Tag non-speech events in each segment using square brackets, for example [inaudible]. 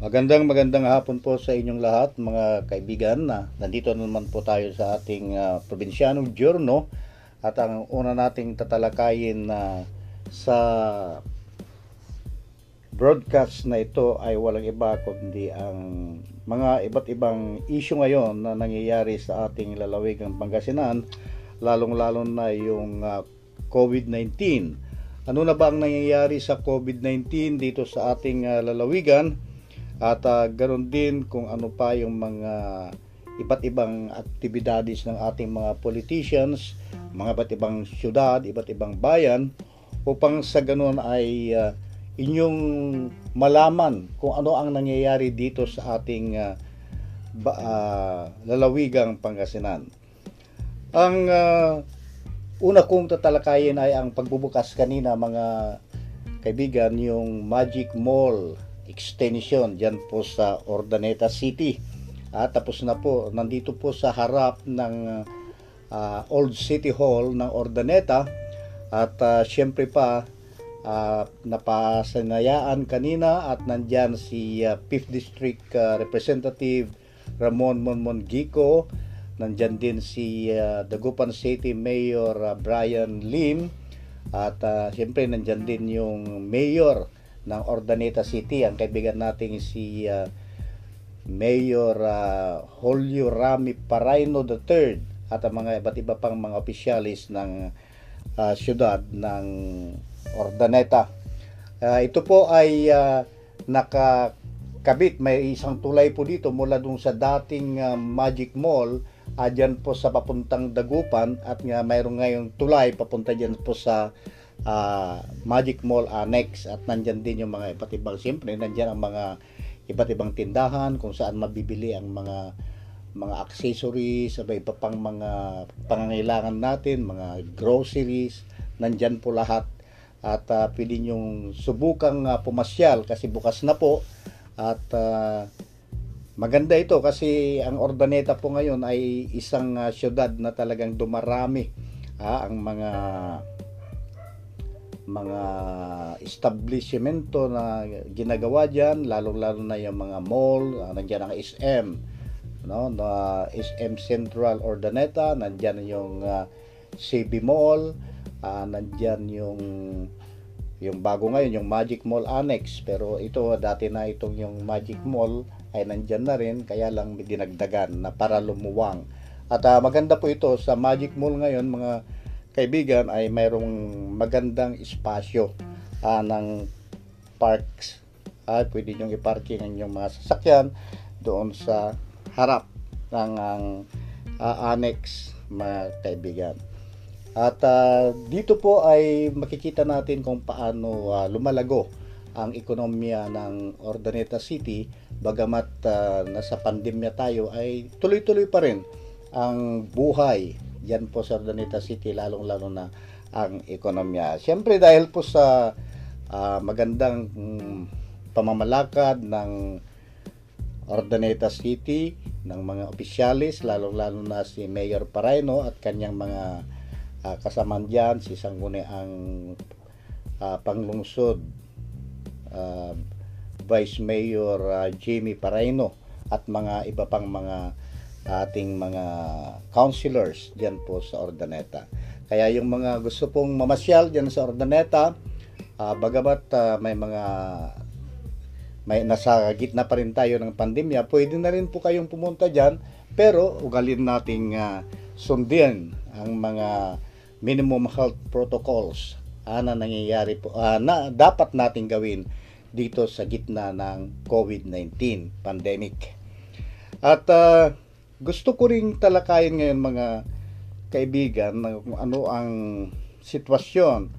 Magandang magandang hapon po sa inyong lahat mga kaibigan na nandito naman po tayo sa ating uh, probinsyanong journal at ang una nating tatalakayin na uh, sa broadcast na ito ay walang iba kundi ang mga iba't ibang issue ngayon na nangyayari sa ating lalawigang Pangasinan lalong-lalo na yung uh, COVID-19. Ano na ba ang nangyayari sa COVID-19 dito sa ating uh, lalawigan? At uh, ganoon din kung ano pa yung mga iba't ibang aktibidades ng ating mga politicians, mga iba't ibang syudad, iba't ibang bayan upang sa ganoon ay uh, inyong malaman kung ano ang nangyayari dito sa ating uh, ba, uh, lalawigang Pangasinan. Ang uh, una kong tatalakayin ay ang pagbubukas kanina mga kaibigan yung Magic Mall extension dyan po sa Ordaneta City. At tapos na po, nandito po sa harap ng uh, Old City Hall ng Ordaneta. At uh, syempre pa, uh, napasanayaan kanina at nandyan si uh, 5th District uh, Representative Ramon Monmon Gico. Nandyan din si uh, Dagupan City Mayor uh, Brian Lim. At uh, syempre nandyan din yung Mayor ng Ordaneta City, ang kaibigan nating si uh, Mayor uh, Julio Rami Paraino III at ang mga iba't iba pang mga opisyalis ng uh, syudad ng Ordaneta. Uh, ito po ay uh, nakakabit, may isang tulay po dito mula dun sa dating uh, Magic Mall uh, dyan po sa papuntang Dagupan at nga mayroong ngayong tulay papunta dyan po sa uh, Magic Mall Annex at nandyan din yung mga iba't ibang siyempre nandyan ang mga iba't ibang tindahan kung saan mabibili ang mga mga accessories, sabay pa pang mga pangangailangan natin, mga groceries, nandyan po lahat. At uh, pwede nyong subukang uh, pumasyal kasi bukas na po. At uh, maganda ito kasi ang Ordaneta po ngayon ay isang uh, syudad na talagang dumarami uh, ang mga mga establishmento na ginagawa diyan lalong-lalo na yung mga mall, uh, nandiyan ang SM, no, na SM Central Ordaneta, nandiyan yung uh, ah, CB Mall, uh, nandiyan yung yung bago ngayon yung Magic Mall Annex. Pero ito dati na itong yung Magic Mall ay nandiyan na rin kaya lang dinagdagan na para lumuwang. At uh, maganda po ito sa Magic Mall ngayon mga kaibigan ay mayroong magandang espasyo uh, ng parks at uh, pwede nyo i-parking ang inyong mga sasakyan doon sa harap ng ang uh, annex mga kaibigan. At uh, dito po ay makikita natin kung paano uh, lumalago ang ekonomiya ng Ordaneta City bagamat uh, nasa pandemya tayo ay tuloy-tuloy pa rin ang buhay Diyan po sa Urdaneta City lalong-lalo na ang ekonomiya. Siyempre dahil po sa uh, magandang um, pamamalakad ng Ordaneta City ng mga opisyalis, lalong-lalo na si Mayor Paraino at kanyang mga uh, kasamaan dyan, si Sangguni ang uh, panglungsod, uh, Vice Mayor uh, Jamie Paraino at mga iba pang mga ating mga counselors diyan po sa Ordaneta. Kaya yung mga gusto pong mamasyal diyan sa Ordaneta, uh, bagamat uh, may mga may nasa gitna pa rin tayo ng pandemya, pwede na rin po kayong pumunta diyan, pero ugalin nating uh, sundin ang mga minimum health protocols uh, na nangyayari po uh, na dapat nating gawin dito sa gitna ng COVID-19 pandemic. At uh, gusto ko ring talakayin ngayon mga kaibigan na kung ano ang sitwasyon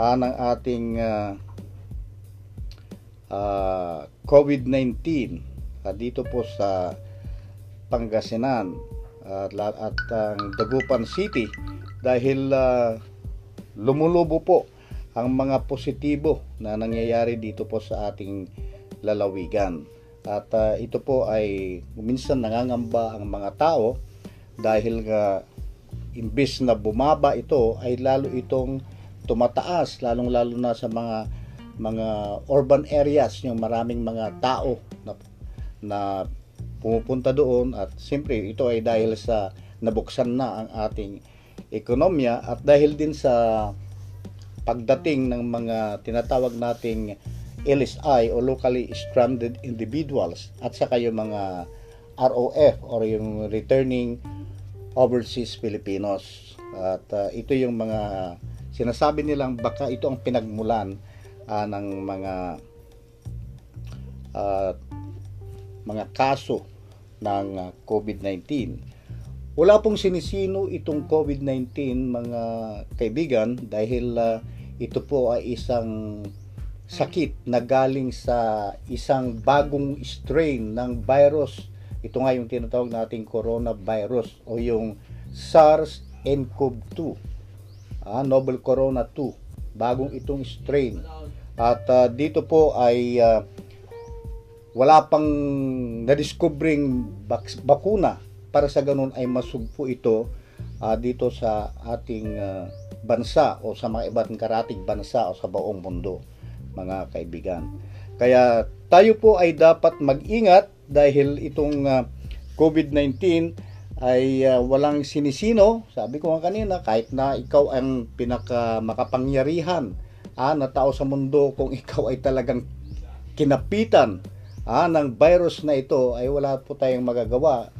uh, ng ating uh, uh, COVID-19 uh, dito po sa Pangasinan uh, at ang uh, Dagupan City dahil uh, lumulubo po ang mga positibo na nangyayari dito po sa ating lalawigan. At uh, ito po ay minsan nangangamba ang mga tao dahil nga imbis na bumaba ito ay lalo itong tumataas lalong lalo na sa mga mga urban areas, yung maraming mga tao na, na pumupunta doon. At siyempre ito ay dahil sa nabuksan na ang ating ekonomiya. At dahil din sa pagdating ng mga tinatawag nating LSI o locally stranded individuals at saka yung mga ROF or yung returning overseas Filipinos at uh, ito yung mga sinasabi nilang baka ito ang pinagmulan uh, ng mga uh, mga kaso ng uh, COVID-19. Wala pong sinisino itong COVID-19 mga kaibigan dahil uh, ito po ay isang sakit na galing sa isang bagong strain ng virus. Ito nga yung tinatawag nating coronavirus o yung SARS-CoV-2. Ah, novel corona 2. Bagong itong strain. At uh, dito po ay uh, wala pang na-discovering bakuna para sa ganun ay masugpo ito uh, dito sa ating uh, bansa o sa mga iba't karatig bansa o sa buong mundo mga kaibigan. Kaya tayo po ay dapat mag-ingat dahil itong uh, COVID-19 ay uh, walang sinisino. Sabi ko nga kanina, kahit na ikaw ang pinaka makapangyarihan ah, na tao sa mundo kung [laughs] ikaw ay talagang kinapitan ah, ng virus na ito ay wala po tayong magagawa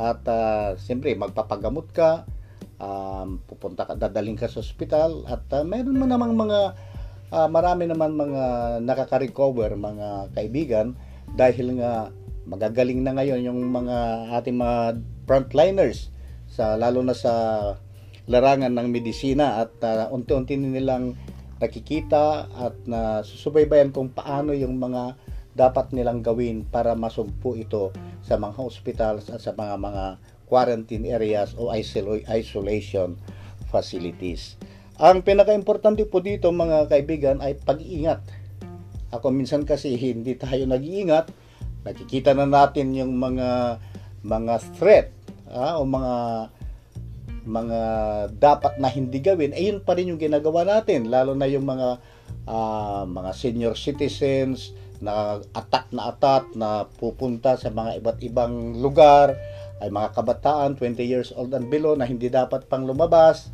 at uh, siyempre magpapagamot ka um, pupunta ka dadaling ka sa ospital at uh, mayroon mo namang mga uh, marami naman mga nakaka-recover mga kaibigan dahil nga magagaling na ngayon yung mga ating mga frontliners sa lalo na sa larangan ng medisina at uh, unti-unti nilang nakikita at na susubaybayan kung paano yung mga dapat nilang gawin para masugpo ito sa mga hospitals at sa mga mga quarantine areas o isolation facilities. Ang pinaka-importante po dito mga kaibigan ay pag-iingat. Ako minsan kasi hindi tayo nag-iingat, nakikita na natin yung mga mga threat ah, o mga mga dapat na hindi gawin, ayun pa rin yung ginagawa natin. Lalo na yung mga uh, mga senior citizens na atat na atat na pupunta sa mga iba't ibang lugar, ay mga kabataan 20 years old and below na hindi dapat pang lumabas,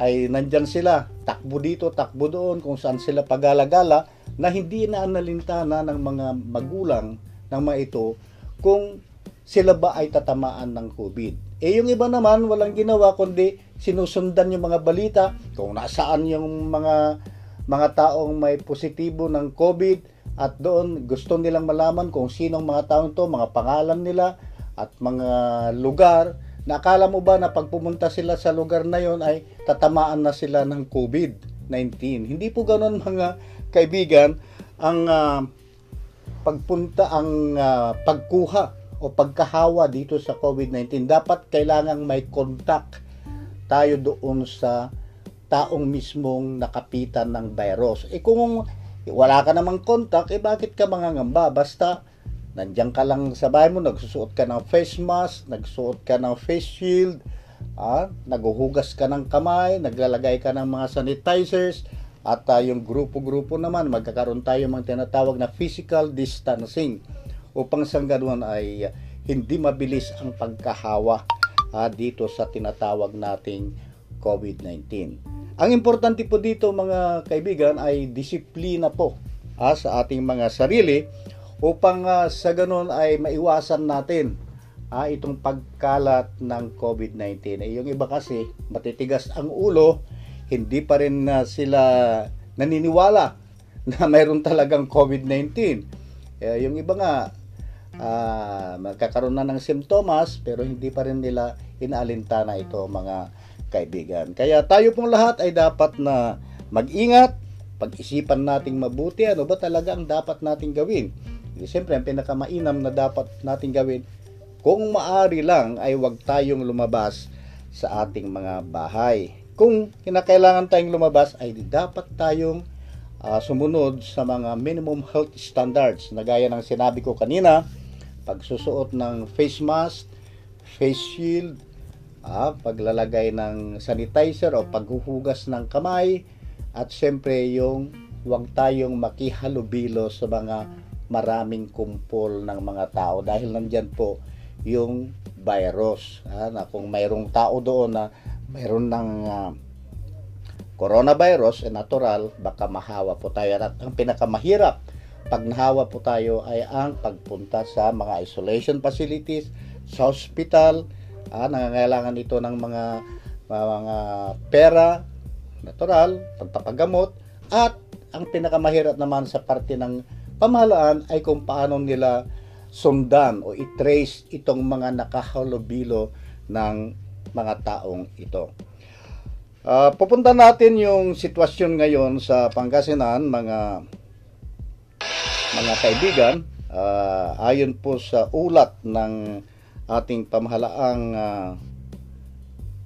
ay nandyan sila, takbo dito, takbo doon, kung saan sila pagalagala, na hindi na analintana ng mga magulang ng mga ito kung sila ba ay tatamaan ng COVID eh yung iba naman walang ginawa kundi sinusundan yung mga balita kung nasaan yung mga mga taong may positibo ng COVID at doon gusto nilang malaman kung sinong mga taong to, mga pangalan nila at mga lugar. Nakala mo ba na pag pumunta sila sa lugar na yon ay tatamaan na sila ng COVID-19? Hindi po ganoon mga kaibigan ang uh, pagpunta ang uh, pagkuha o pagkahawa dito sa COVID-19, dapat kailangang may contact tayo doon sa taong mismong nakapitan ng virus. Eh kung wala ka namang contact, eh bakit ka mangangamba? Basta nandiyan ka lang sa bahay mo, nagsusuot ka ng face mask, nagsuot ka ng face shield, ah, naguhugas ka ng kamay, naglalagay ka ng mga sanitizers, at uh, yung grupo-grupo naman, magkakaroon tayo ng tinatawag na physical distancing upang sa ganun ay hindi mabilis ang pagkahawa uh, dito sa tinatawag nating COVID-19. Ang importante po dito mga kaibigan ay disiplina po uh, sa ating mga sarili upang uh, sa ganun ay maiwasan natin uh, itong pagkalat ng COVID-19. Eh, yung iba kasi matitigas ang ulo, hindi pa rin uh, sila naniniwala na [laughs] mayroon talagang COVID-19. Eh, yung iba nga uh, magkakaroon na ng simptomas pero hindi pa rin nila inaalintana ito mga kaibigan. Kaya tayo pong lahat ay dapat na mag-ingat, pag-isipan nating mabuti ano ba talaga ang dapat nating gawin. Siyempre, ang pinakamainam na dapat nating gawin, kung maari lang ay huwag tayong lumabas sa ating mga bahay. Kung kinakailangan tayong lumabas ay dapat tayong uh, sumunod sa mga minimum health standards na gaya ng sinabi ko kanina pagsusuot ng face mask, face shield, ah, paglalagay ng sanitizer o paghuhugas ng kamay, at syempre yung huwag tayong makihalubilo sa mga maraming kumpol ng mga tao dahil nandyan po yung virus. Ha, na kung mayroong tao doon na mayroon ng uh, coronavirus, eh, natural, baka mahawa po tayo. At ang pinakamahirap pag nahawa po tayo ay ang pagpunta sa mga isolation facilities, sa hospital, ah, nangangailangan ito ng mga mga pera, natural, pagpapagamot, at ang pinakamahirap naman sa parte ng pamahalaan ay kung paano nila sundan o i-trace itong mga nakahalubilo ng mga taong ito. Uh, pupunta natin yung sitwasyon ngayon sa Pangasinan, mga mga kaibigan. Uh, ayon po sa ulat ng ating pamahalaang uh,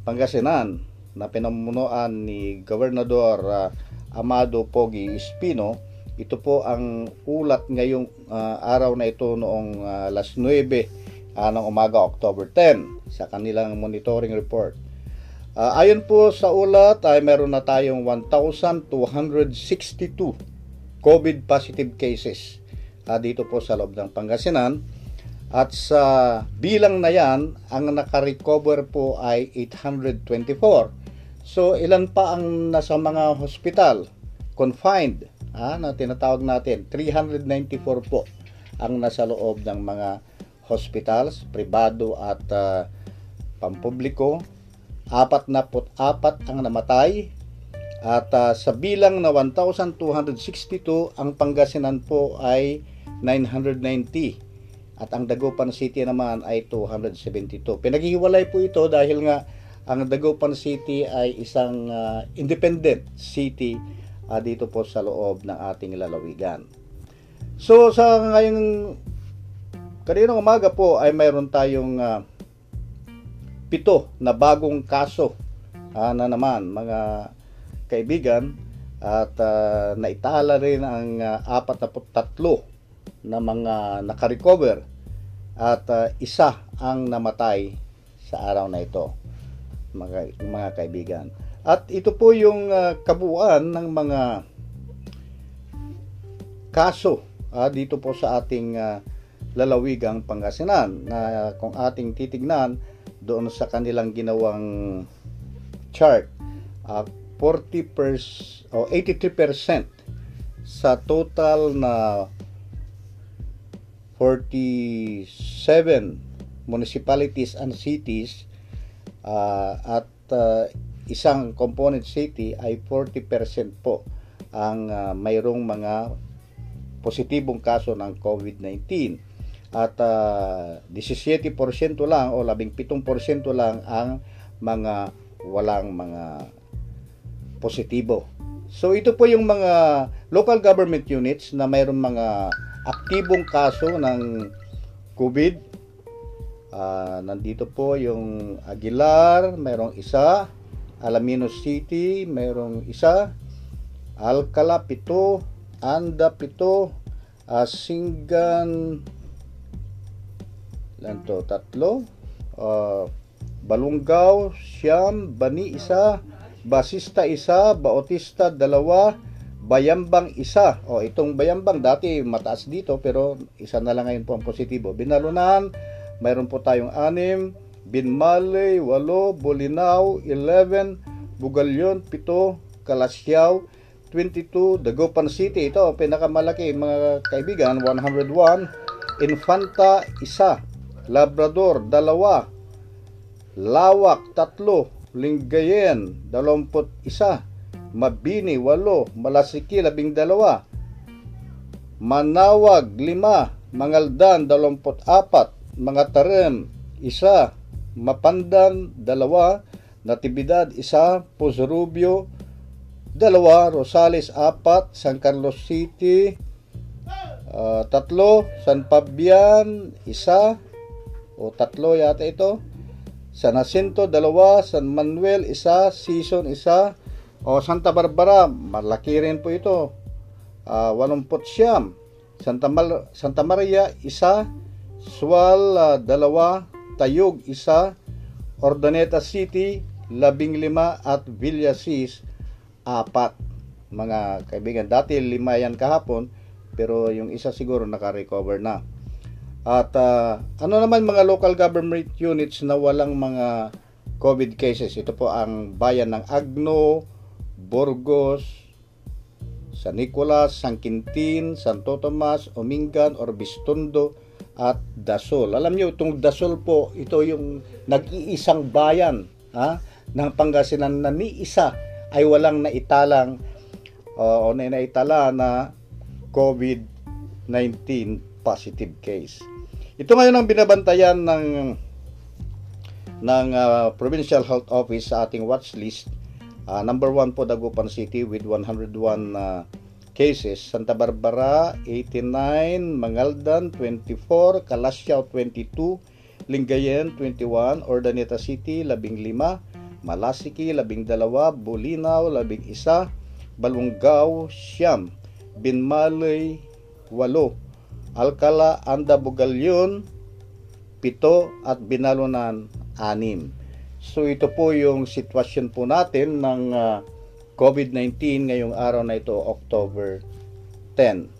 Pangasinan na pinamunuan ni Gobernador uh, Amado Pogi Espino, ito po ang ulat ngayong uh, araw na ito noong uh, alas 9 uh, ng umaga, October 10 sa kanilang monitoring report. Uh, ayon po sa ulat ay meron na tayong 1,262 COVID positive cases uh, dito po sa loob ng Pangasinan. At sa bilang na yan, ang nakarecover po ay 824. So ilan pa ang nasa mga hospital, confined, ah, na tinatawag natin, 394 po ang nasa loob ng mga hospitals, pribado at uh, pampubliko apat na put apat ang namatay at uh, sa bilang na 1,262 ang Pangasinan po ay 990 at ang Dagupan City naman ay 272. Pinaghihiwalay po ito dahil nga ang Dagupan City ay isang uh, independent city uh, dito po sa loob ng ating lalawigan. So sa ngayong kaninang umaga po ay mayroon tayong uh, pito na bagong kaso uh, na naman mga kaibigan at uh, naitala rin ang uh, 43 na mga nakarecover at uh, isa ang namatay sa araw na ito mga, mga kaibigan at ito po yung uh, kabuuan ng mga kaso uh, dito po sa ating uh, lalawigang Pangasinan na kung ating titignan doon sa kanilang ginawang chart uh, 40% o 83% sa total na 47 municipalities and cities uh, at uh, isang component city ay 40% po ang uh, mayroong mga positibong kaso ng COVID-19 at uh, ah, 17% lang o 17% lang ang mga walang mga positibo. So ito po yung mga local government units na mayroong mga aktibong kaso ng COVID. Uh, nandito po yung Aguilar, mayroong isa, Alaminos City, mayroong isa, Alcala, pito, Anda, pito, uh, Singan, Ilan to? Tatlo. Uh, Balunggaw, siyam, Bani isa, Basista isa, Bautista dalawa, Bayambang isa. O itong Bayambang dati mataas dito pero isa na lang ngayon po ang positibo. Binalunan, mayroon po tayong anim, Binmalay, walo, Bolinao, 11, Bugalyon, pito, Kalasyaw, 22, Dagupan City, ito pinakamalaki mga kaibigan, 101, Infanta, isa, Labrador, dalawa. Lawak, tatlo. Lingayen, dalawamput isa. Mabini, walo. Malasiki, labing dalawa. Manawag, lima. Mangaldan, dalawamput apat. Mga tarem, isa. Mapandan, dalawa. Natividad, isa. Pusrubio, dalawa. Rosales, apat. San Carlos City, uh, tatlo. San Fabian, isa o tatlo yata ito. San Jacinto, dalawa. San Manuel, isa. Season, isa. O Santa Barbara, malaki rin po ito. Uh, walumput siyam. Santa, Mal Santa Maria, isa. Sual, uh, dalawa. Tayog, isa. Ordaneta City, labing lima. At Villasis, apat. mga kaibigan. Dati lima yan kahapon, pero yung isa siguro naka-recover na. At uh, ano naman mga local government units na walang mga COVID cases. Ito po ang bayan ng Agno, Burgos, San Nicolas, San Quintin, Santo Tomas, Omingan, Orbistondo, at Dasol. Alam niyo itong Dasol po, ito yung nag-iisang bayan ha, ng Pangasinan na ni isa ay walang naitalang uh, o na naitala na COVID-19 positive case. Ito ngayon ang binabantayan ng ng uh, Provincial Health Office sa ating watch list. Uh, number 1 po Dagupan City with 101 uh, cases. Santa Barbara 89, Mangaldan 24, Calasiao 22, Lingayen 21, Ordaneta City 15, Malasiki 12, Bulinaw 11, Balungaw Siyam, Binmalay 8, Alcala Anda Bugalyon 7 at Binalunan 6. So ito po yung sitwasyon po natin ng uh, COVID-19 ngayong araw na ito, October 10,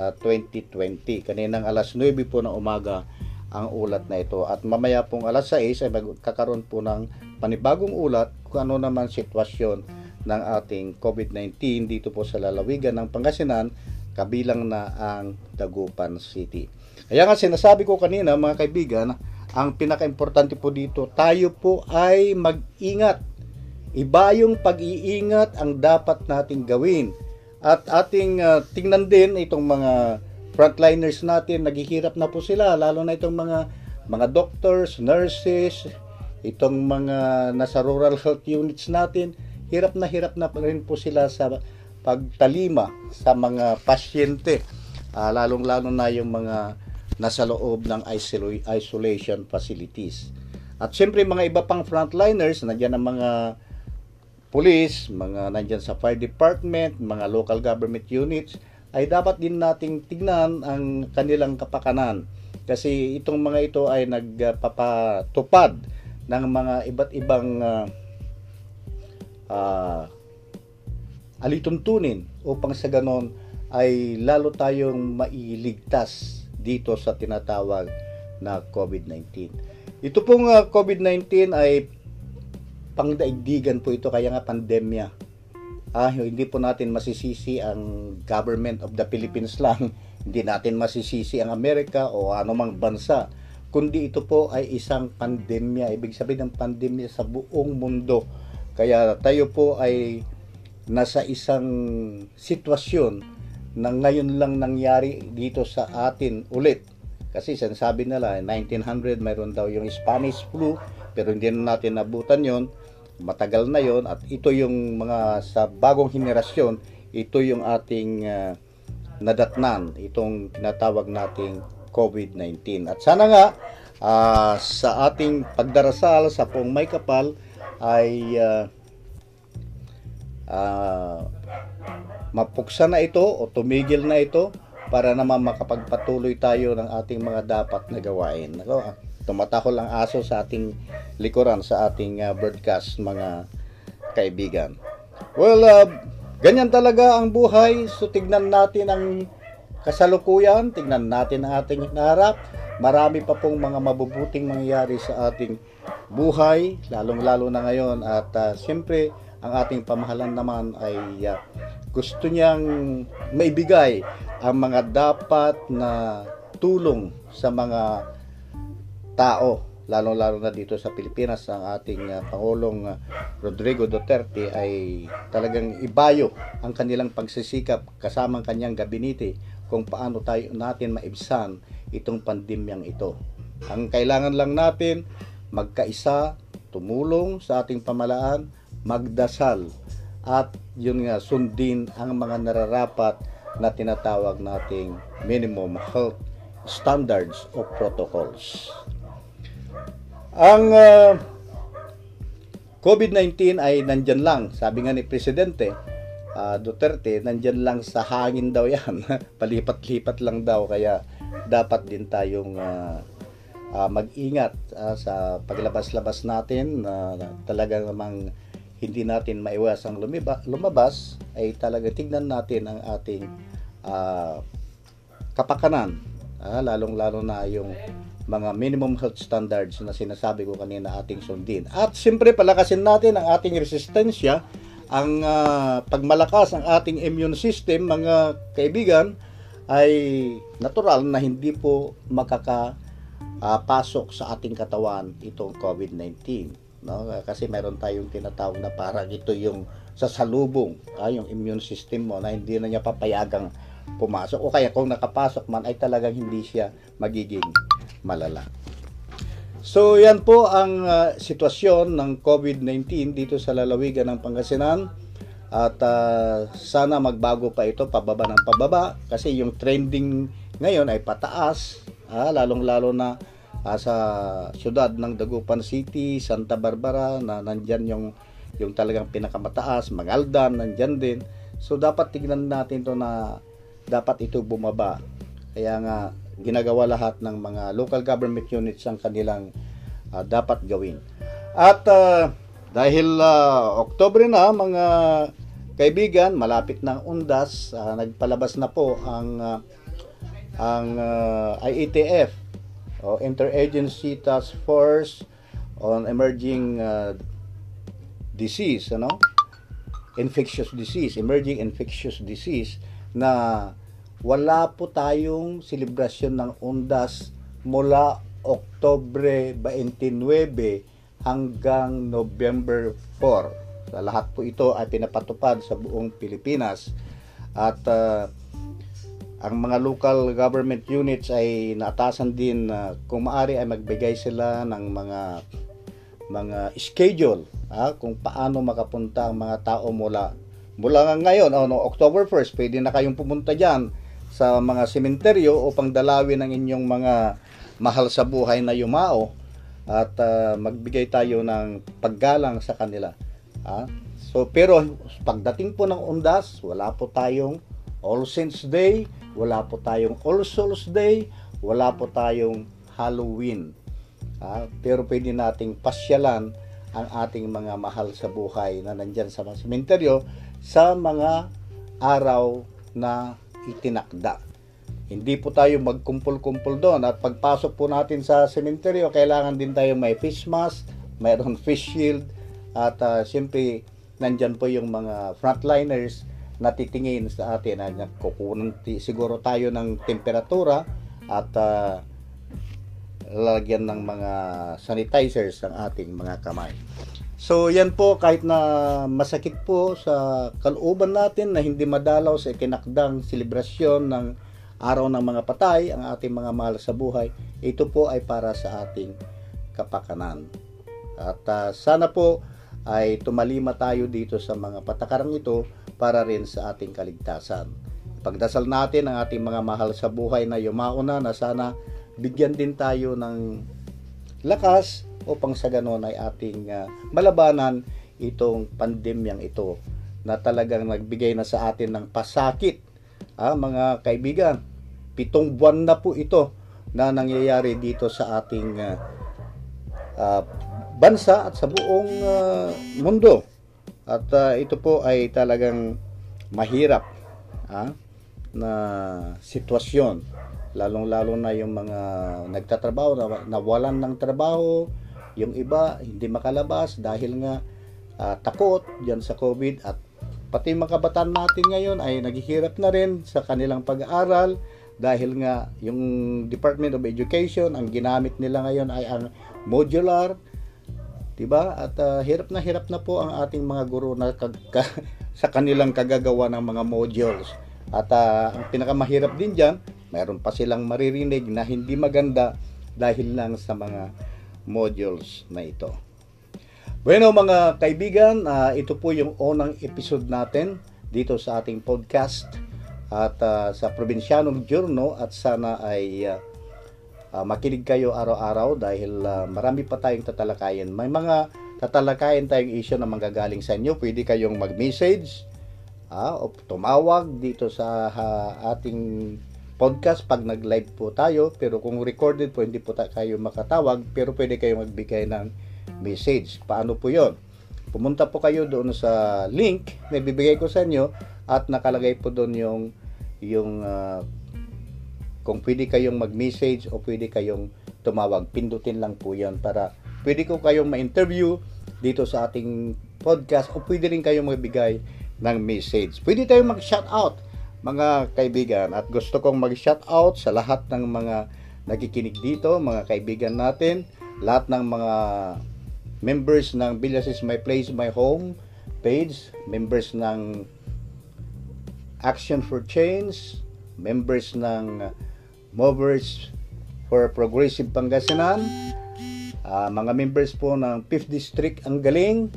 uh, 2020. Kaninang alas 9 po ng umaga ang ulat na ito. At mamaya pong alas 6 ay magkakaroon po ng panibagong ulat kung ano naman sitwasyon ng ating COVID-19 dito po sa lalawigan ng Pangasinan kabilang na ang Dagupan City. Kaya nga sinasabi ko kanina mga kaibigan, ang pinaka-importante po dito, tayo po ay mag-ingat Iba yung pag-iingat ang dapat nating gawin. At ating uh, tingnan din itong mga frontliners natin, naghihirap na po sila, lalo na itong mga mga doctors, nurses, itong mga nasa rural health units natin, hirap na hirap na rin po sila sa pagtalima sa mga pasyente, uh, lalong-lalo na yung mga nasa loob ng isolation facilities. At siyempre mga iba pang frontliners, nandiyan ang mga police, mga nandyan sa fire department, mga local government units, ay dapat din nating tignan ang kanilang kapakanan. Kasi itong mga ito ay nagpapatupad ng mga iba't ibang uh, uh, alituntunin upang sa ganon ay lalo tayong mailigtas dito sa tinatawag na COVID-19. Ito pong uh, COVID-19 ay pangdaigdigan po ito kaya nga pandemya. Ah, hindi po natin masisisi ang government of the Philippines [laughs] lang. hindi natin masisisi ang Amerika o anumang bansa. Kundi ito po ay isang pandemya. Ibig sabihin ng pandemya sa buong mundo. Kaya tayo po ay nasa isang sitwasyon na ngayon lang nangyari dito sa atin ulit. Kasi sinasabi nila, 1900 mayroon daw yung Spanish flu, pero hindi na natin nabutan yon matagal na yon at ito yung mga sa bagong henerasyon ito yung ating uh, nadatnan itong tinatawag nating COVID-19 at sana nga uh, sa ating pagdarasal sa pong may kapal ay uh, uh, mapuksa na ito o tumigil na ito para naman makapagpatuloy tayo ng ating mga dapat na gawain. Ako, tumatahol ang aso sa ating likuran, sa ating uh, broadcast mga kaibigan. Well, uh, ganyan talaga ang buhay. So tignan natin ang kasalukuyan, tignan natin ang ating hinaharap. Marami pa pong mga mabubuting mangyayari sa ating buhay, lalong-lalo na ngayon. At uh, siyempre, ang ating pamahalan naman ay uh, gusto niyang maibigay ang mga dapat na tulong sa mga tao lalong-lalo na dito sa Pilipinas ang ating uh, Pangulong uh, Rodrigo Duterte ay talagang ibayo ang kanilang pagsisikap kasama ang kanyang gabinete kung paano tayo natin maibsan itong pandemyang ito. Ang kailangan lang natin magkaisa, tumulong sa ating pamalaan, magdasal at yun nga sundin ang mga nararapat na tinatawag nating minimum health standards o protocols. Ang uh, COVID-19 ay nandyan lang. Sabi nga ni Presidente uh, Duterte, nandyan lang sa hangin daw yan. [laughs] Palipat-lipat lang daw. Kaya dapat din tayong uh, uh, mag-ingat uh, sa paglabas-labas natin na uh, talaga namang hindi natin maiwasang lumiba, lumabas ay talaga tignan natin ang ating uh, kapakanan uh, lalong-lalo na yung mga minimum health standards na sinasabi ko kanina ating sundin. At siyempre palakasin natin ang ating resistensya, ang uh, pagmalakas ng ating immune system, mga kaibigan, ay natural na hindi po makakapasok uh, sa ating katawan itong COVID-19 no kasi meron tayong tinatawag na parang ito yung sasalubong ah, yung immune system mo na hindi na niya papayagang pumasok o kaya kung nakapasok man ay talagang hindi siya magiging malala. So yan po ang uh, sitwasyon ng COVID-19 dito sa lalawigan ng Pangasinan at uh, sana magbago pa ito pababa ng pababa kasi yung trending ngayon ay pataas ah, lalong-lalo na uh, sa syudad ng Dagupan City, Santa Barbara na nandyan yung yung talagang pinakamataas, Magaldan nandyan din. So dapat tignan natin to na dapat ito bumaba. Kaya nga ginagawa lahat ng mga local government units ang kanilang uh, dapat gawin. At uh, dahil uh, Oktobre na mga kaibigan, malapit na ang undas, uh, nagpalabas na po ang uh, ang uh, IETF o Interagency Task Force on Emerging uh, Disease, ano? Infectious disease, emerging infectious disease na wala po tayong selebrasyon ng undas mula Oktobre 29 hanggang November 4. Sa lahat po ito ay pinapatupad sa buong Pilipinas at uh, ang mga local government units ay naatasan din na kung maari ay magbigay sila ng mga mga schedule ha, kung paano makapunta ang mga tao mula mula nga ngayon oh, no, October 1st pwede na kayong pumunta diyan sa mga sementeryo upang dalawin ang inyong mga mahal sa buhay na yumao at uh, magbigay tayo ng paggalang sa kanila ha? so pero pagdating po ng undas wala po tayong All Saints Day wala po tayong All Souls Day, wala po tayong Halloween. Ah, pero pwede nating pasyalan ang ating mga mahal sa buhay na nandyan sa mga sementeryo sa mga araw na itinakda. Hindi po tayo magkumpul-kumpul doon at pagpasok po natin sa sementeryo, kailangan din tayo may face mask, [laughs] mayroon face shield at uh, siyempre nandyan po yung mga frontliners natitingin sa atin na kukunan siguro tayo ng temperatura at uh, lalagyan ng mga sanitizers ang ating mga kamay. So yan po kahit na masakit po sa kalooban natin na hindi madalaw sa ikinakdang selebrasyon ng araw ng mga patay ang ating mga mahal sa buhay, ito po ay para sa ating kapakanan. At uh, sana po ay tumalima tayo dito sa mga patakarang ito para rin sa ating kaligtasan. Pagdasal natin ang ating mga mahal sa buhay na yumauna na sana bigyan din tayo ng lakas upang sa ganon ay ating uh, malabanan itong pandemyang ito na talagang nagbigay na sa atin ng pasakit. Ah, mga kaibigan, pitong buwan na po ito na nangyayari dito sa ating uh, uh, bansa at sa buong uh, mundo. At uh, ito po ay talagang mahirap ha, na sitwasyon. Lalong-lalo na yung mga nagtatrabaho na nawalan ng trabaho, yung iba hindi makalabas dahil nga uh, takot diyan sa COVID at pati mga kabataan natin ngayon ay naghihirap na rin sa kanilang pag-aaral dahil nga yung Department of Education ang ginamit nila ngayon ay ang modular 'Di ba? At uh, hirap na hirap na po ang ating mga guro na kag- ka- [laughs] sa kanilang kagagawa ng mga modules. At uh, ang pinakamahirap din diyan, mayroon pa silang maririnig na hindi maganda dahil lang sa mga modules na ito. Bueno mga kaibigan, uh, ito po yung unang episode natin dito sa ating podcast at uh, sa Provincianong Journal at sana ay uh, uh, makinig kayo araw-araw dahil uh, marami pa tayong tatalakayin. May mga tatalakayin tayong issue na manggagaling sa inyo. Pwede kayong mag-message uh, o tumawag dito sa uh, ating podcast pag nag-live po tayo. Pero kung recorded po, hindi po ta- kayo makatawag. Pero pwede kayong magbigay ng message. Paano po yon? pumunta po kayo doon sa link na bibigay ko sa inyo at nakalagay po doon yung yung uh, kung pwede kayong mag-message o pwede kayong tumawag, pindutin lang po yan para pwede ko kayong ma-interview dito sa ating podcast o pwede rin kayong magbigay ng message. Pwede tayong mag-shout out mga kaibigan. At gusto kong mag-shout out sa lahat ng mga nakikinig dito, mga kaibigan natin, lahat ng mga members ng Villas is my place, my home page, members ng Action for Change, members ng Movers for Progressive Pangasinan, uh, mga members po ng 5th District ang galing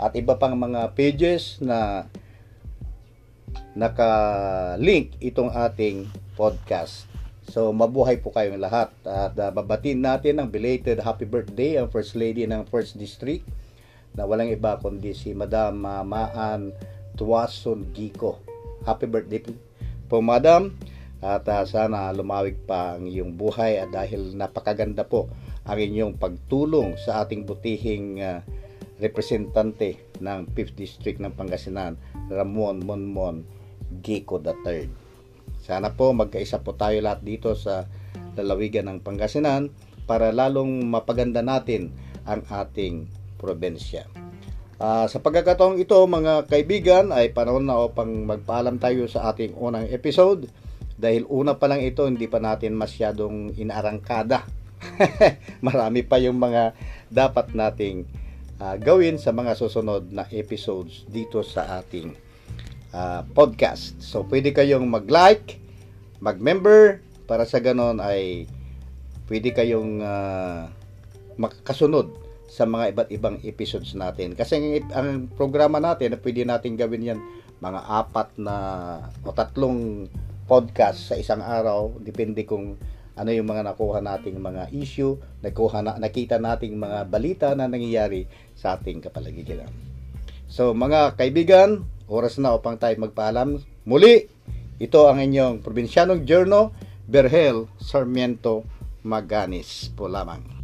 at iba pang mga pages na naka-link itong ating podcast. So mabuhay po kayong lahat at uh, babatiin natin ang belated happy birthday ang First Lady ng First District na walang iba kundi si Madam uh, Maan Tuason Giko. Happy birthday po Madam at uh, sana lumawig pa ang iyong buhay at dahil napakaganda po ang inyong pagtulong sa ating butihing uh, representante ng 5th District ng Pangasinan, Ramon Monmon Giko III. Sana po magkaisa po tayo lahat dito sa lalawigan ng Pangasinan para lalong mapaganda natin ang ating probensya. Uh, sa pagkakataong ito mga kaibigan ay panahon na upang magpaalam tayo sa ating unang episode dahil una pa lang ito hindi pa natin masyadong inaarangkada. [laughs] Marami pa yung mga dapat nating uh, gawin sa mga susunod na episodes dito sa ating uh, podcast. So, pwede kayong mag-like, mag-member, para sa ganon ay pwede kayong uh, makasunod sa mga iba't ibang episodes natin. Kasi ang, ang programa natin, na pwede natin gawin yan mga apat na o tatlong podcast sa isang araw. Depende kung ano yung mga nakuha nating mga issue, nakuha na, nakita nating mga balita na nangyayari sa ating kapaligiran. So mga kaibigan, Oras na upang tayo magpaalam. Muli, ito ang inyong probinsyanong journal, Berhel Sarmiento Maganis po lamang.